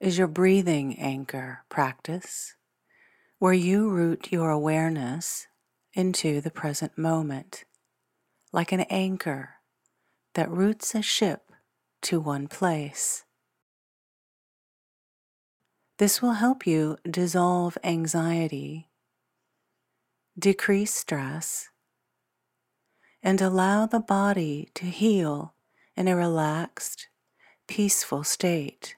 is your breathing anchor practice, where you root your awareness into the present moment, like an anchor that roots a ship to one place. This will help you dissolve anxiety, decrease stress, and allow the body to heal in a relaxed, peaceful state.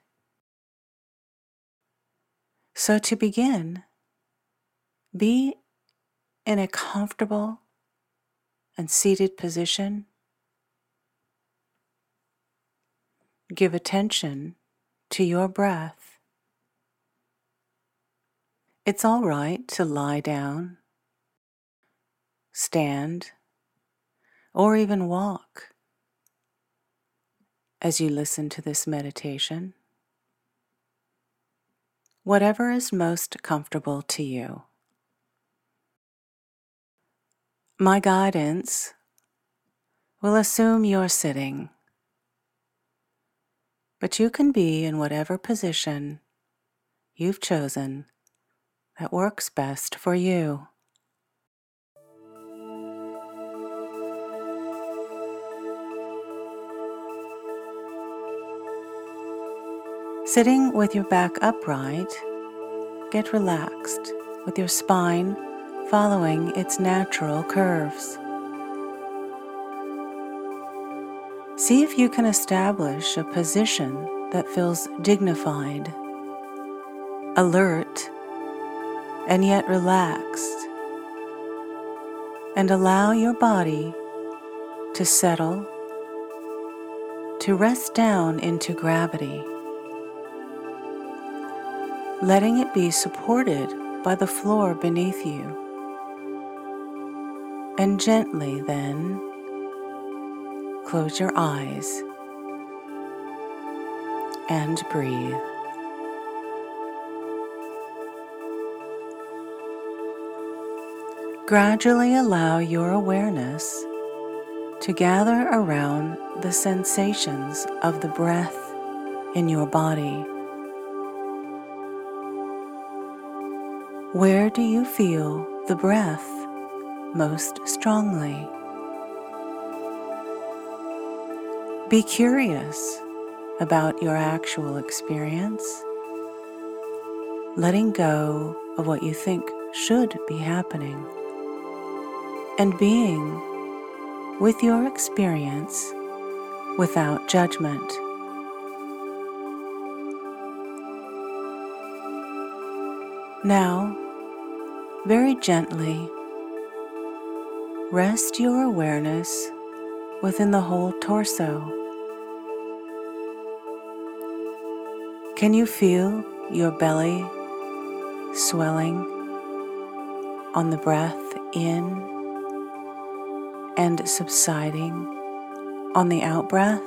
So, to begin, be in a comfortable and seated position. Give attention to your breath. It's all right to lie down, stand, or even walk as you listen to this meditation whatever is most comfortable to you. My guidance will assume you're sitting, but you can be in whatever position you've chosen that works best for you. Sitting with your back upright, get relaxed. With your spine following its natural curves. See if you can establish a position that feels dignified, alert, and yet relaxed, and allow your body to settle, to rest down into gravity letting it be supported by the floor beneath you. And gently then close your eyes and breathe. Gradually allow your awareness to gather around the sensations of the breath in your body. Where do you feel the breath most strongly? Be curious about your actual experience, letting go of what you think should be happening, and being with your experience without judgment. Now, very gently, rest your awareness within the whole torso. Can you feel your belly swelling on the breath in and subsiding on the out breath?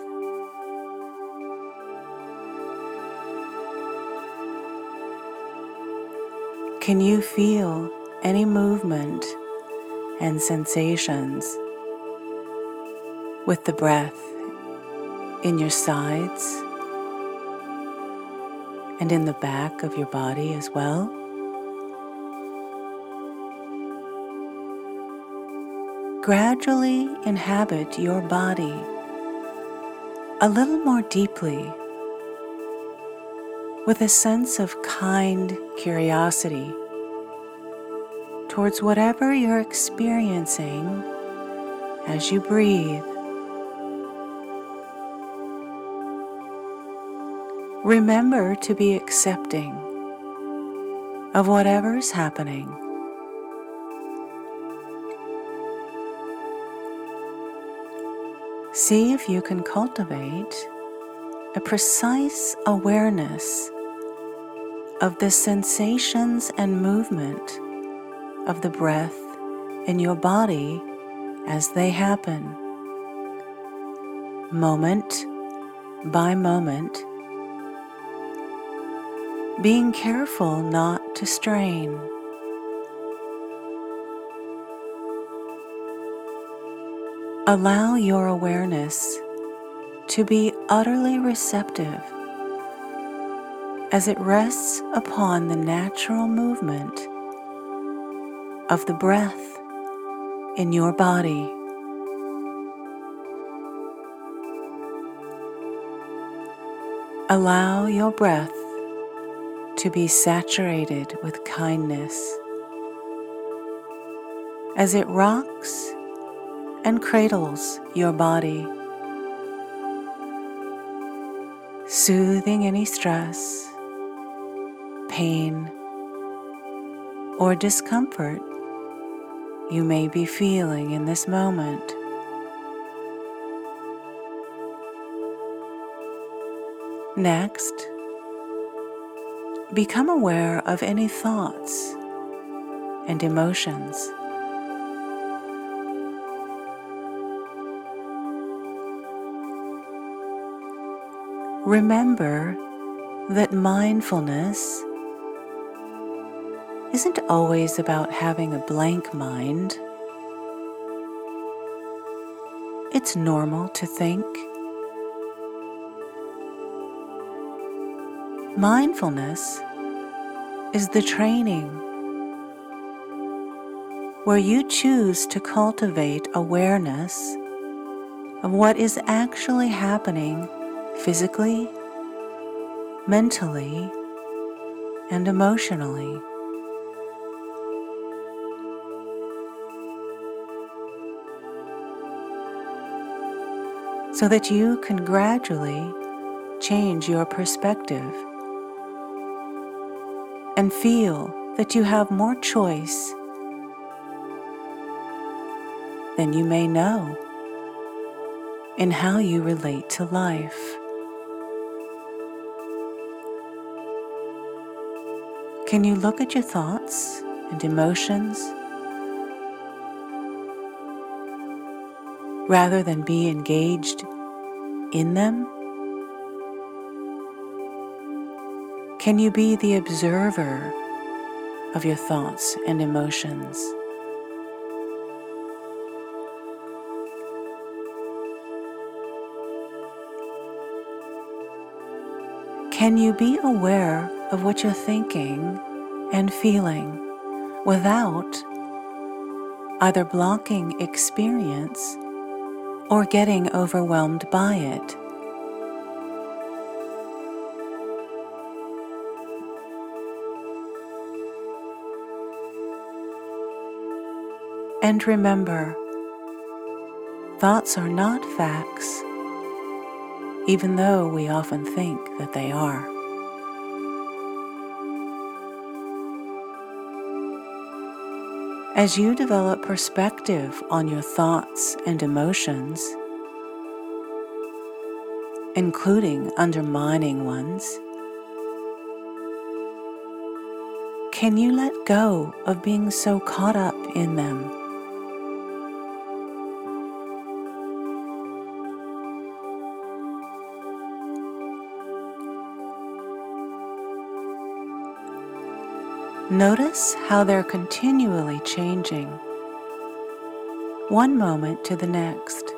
Can you feel any movement and sensations with the breath in your sides and in the back of your body as well? Gradually inhabit your body a little more deeply with a sense of kind curiosity towards whatever you're experiencing as you breathe. Remember to be accepting of whatever's happening. See if you can cultivate a precise awareness of the sensations and movement of the breath in your body as they happen, moment by moment, being careful not to strain. Allow your awareness to be utterly receptive as it rests upon the natural movement of the breath in your body. Allow your breath to be saturated with kindness as it rocks and cradles your body, soothing any stress, pain, or discomfort you may be feeling in this moment. Next, become aware of any thoughts and emotions. Remember that mindfulness isn't always about having a blank mind. It's normal to think. Mindfulness is the training where you choose to cultivate awareness of what is actually happening physically, mentally, and emotionally. So that you can gradually change your perspective and feel that you have more choice than you may know in how you relate to life. Can you look at your thoughts and emotions rather than be engaged in them? Can you be the observer of your thoughts and emotions? Can you be aware of what you're thinking and feeling without either blocking experience or getting overwhelmed by it. And remember, thoughts are not facts, even though we often think that they are. As you develop perspective on your thoughts and emotions, including undermining ones, can you let go of being so caught up in them? Notice how they're continually changing, one moment to the next.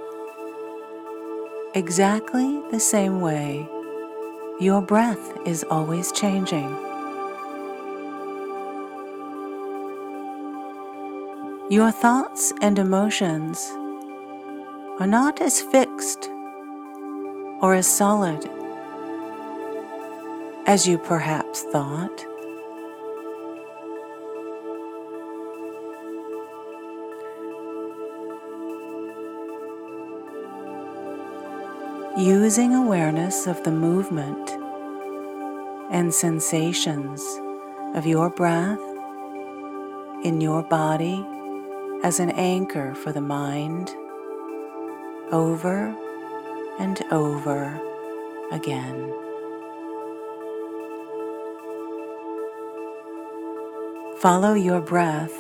Exactly the same way your breath is always changing. Your thoughts and emotions are not as fixed or as solid as you perhaps thought. Using awareness of the movement and sensations of your breath in your body as an anchor for the mind over and over again. Follow your breath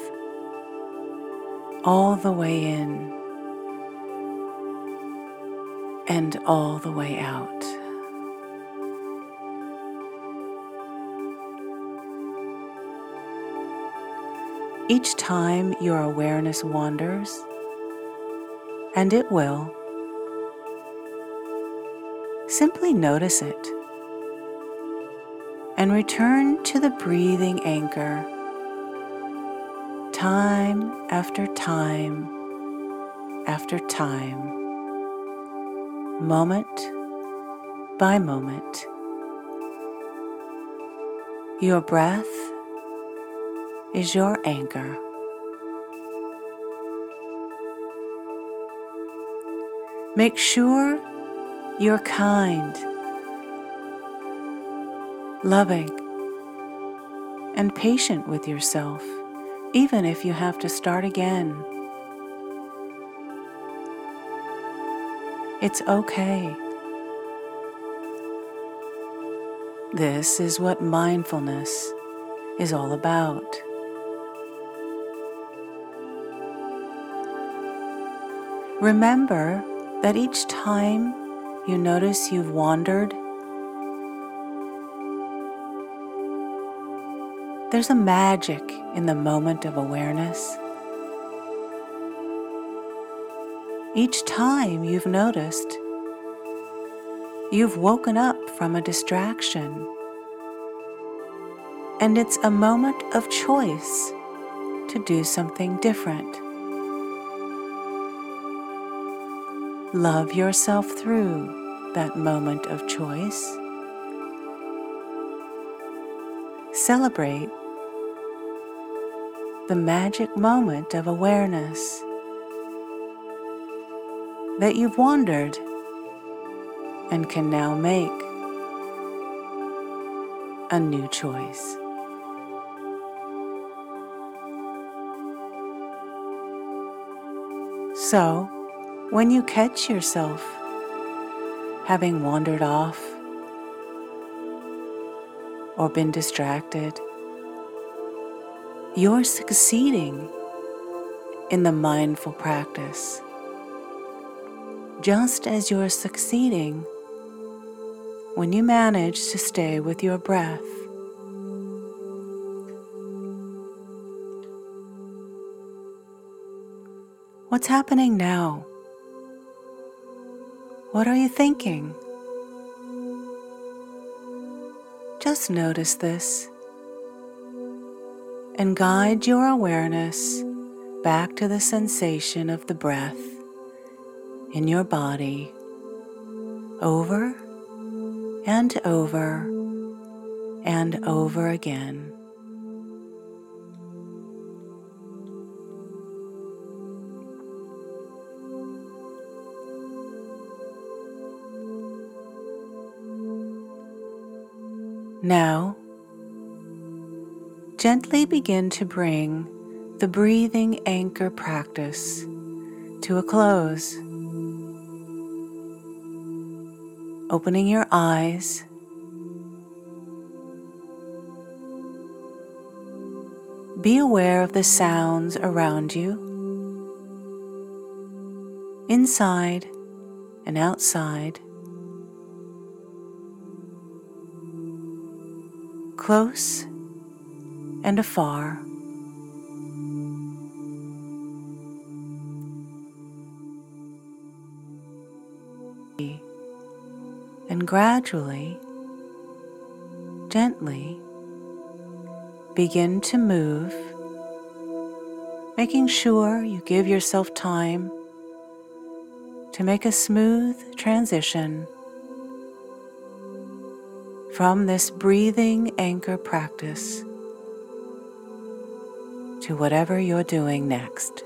all the way in and all the way out. Each time your awareness wanders, and it will, simply notice it and return to the breathing anchor time after time after time, moment by moment. Your breath is your anchor. Make sure you're kind, loving, and patient with yourself, even if you have to start again. It's okay. This is what mindfulness is all about. Remember that each time you notice you've wandered, there's a magic in the moment of awareness. Each time you've noticed, you've woken up from a distraction, and it's a moment of choice to do something different. Love yourself through that moment of choice. Celebrate the magic moment of awareness that you've wandered and can now make a new choice. So, when you catch yourself having wandered off or been distracted, you're succeeding in the mindful practice, just as you're succeeding when you manage to stay with your breath. What's happening now? What are you thinking? Just notice this and guide your awareness back to the sensation of the breath in your body over and over and over again. Now, gently begin to bring the breathing anchor practice to a close. Opening your eyes. Be aware of the sounds around you, inside and outside. close and afar. And gradually, gently begin to move, making sure you give yourself time to make a smooth transition from this breathing anchor practice to whatever you're doing next.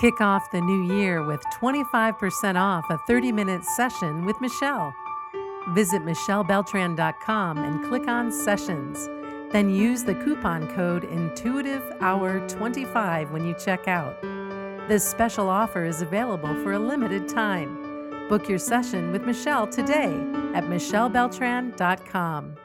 Kick off the new year with 25% off a 30 minute session with Michelle. Visit michellebeltran.com and click on Sessions. Then use the coupon code IntuitiveHour25 when you check out. This special offer is available for a limited time. Book your session with Michelle today at michellebeltran.com.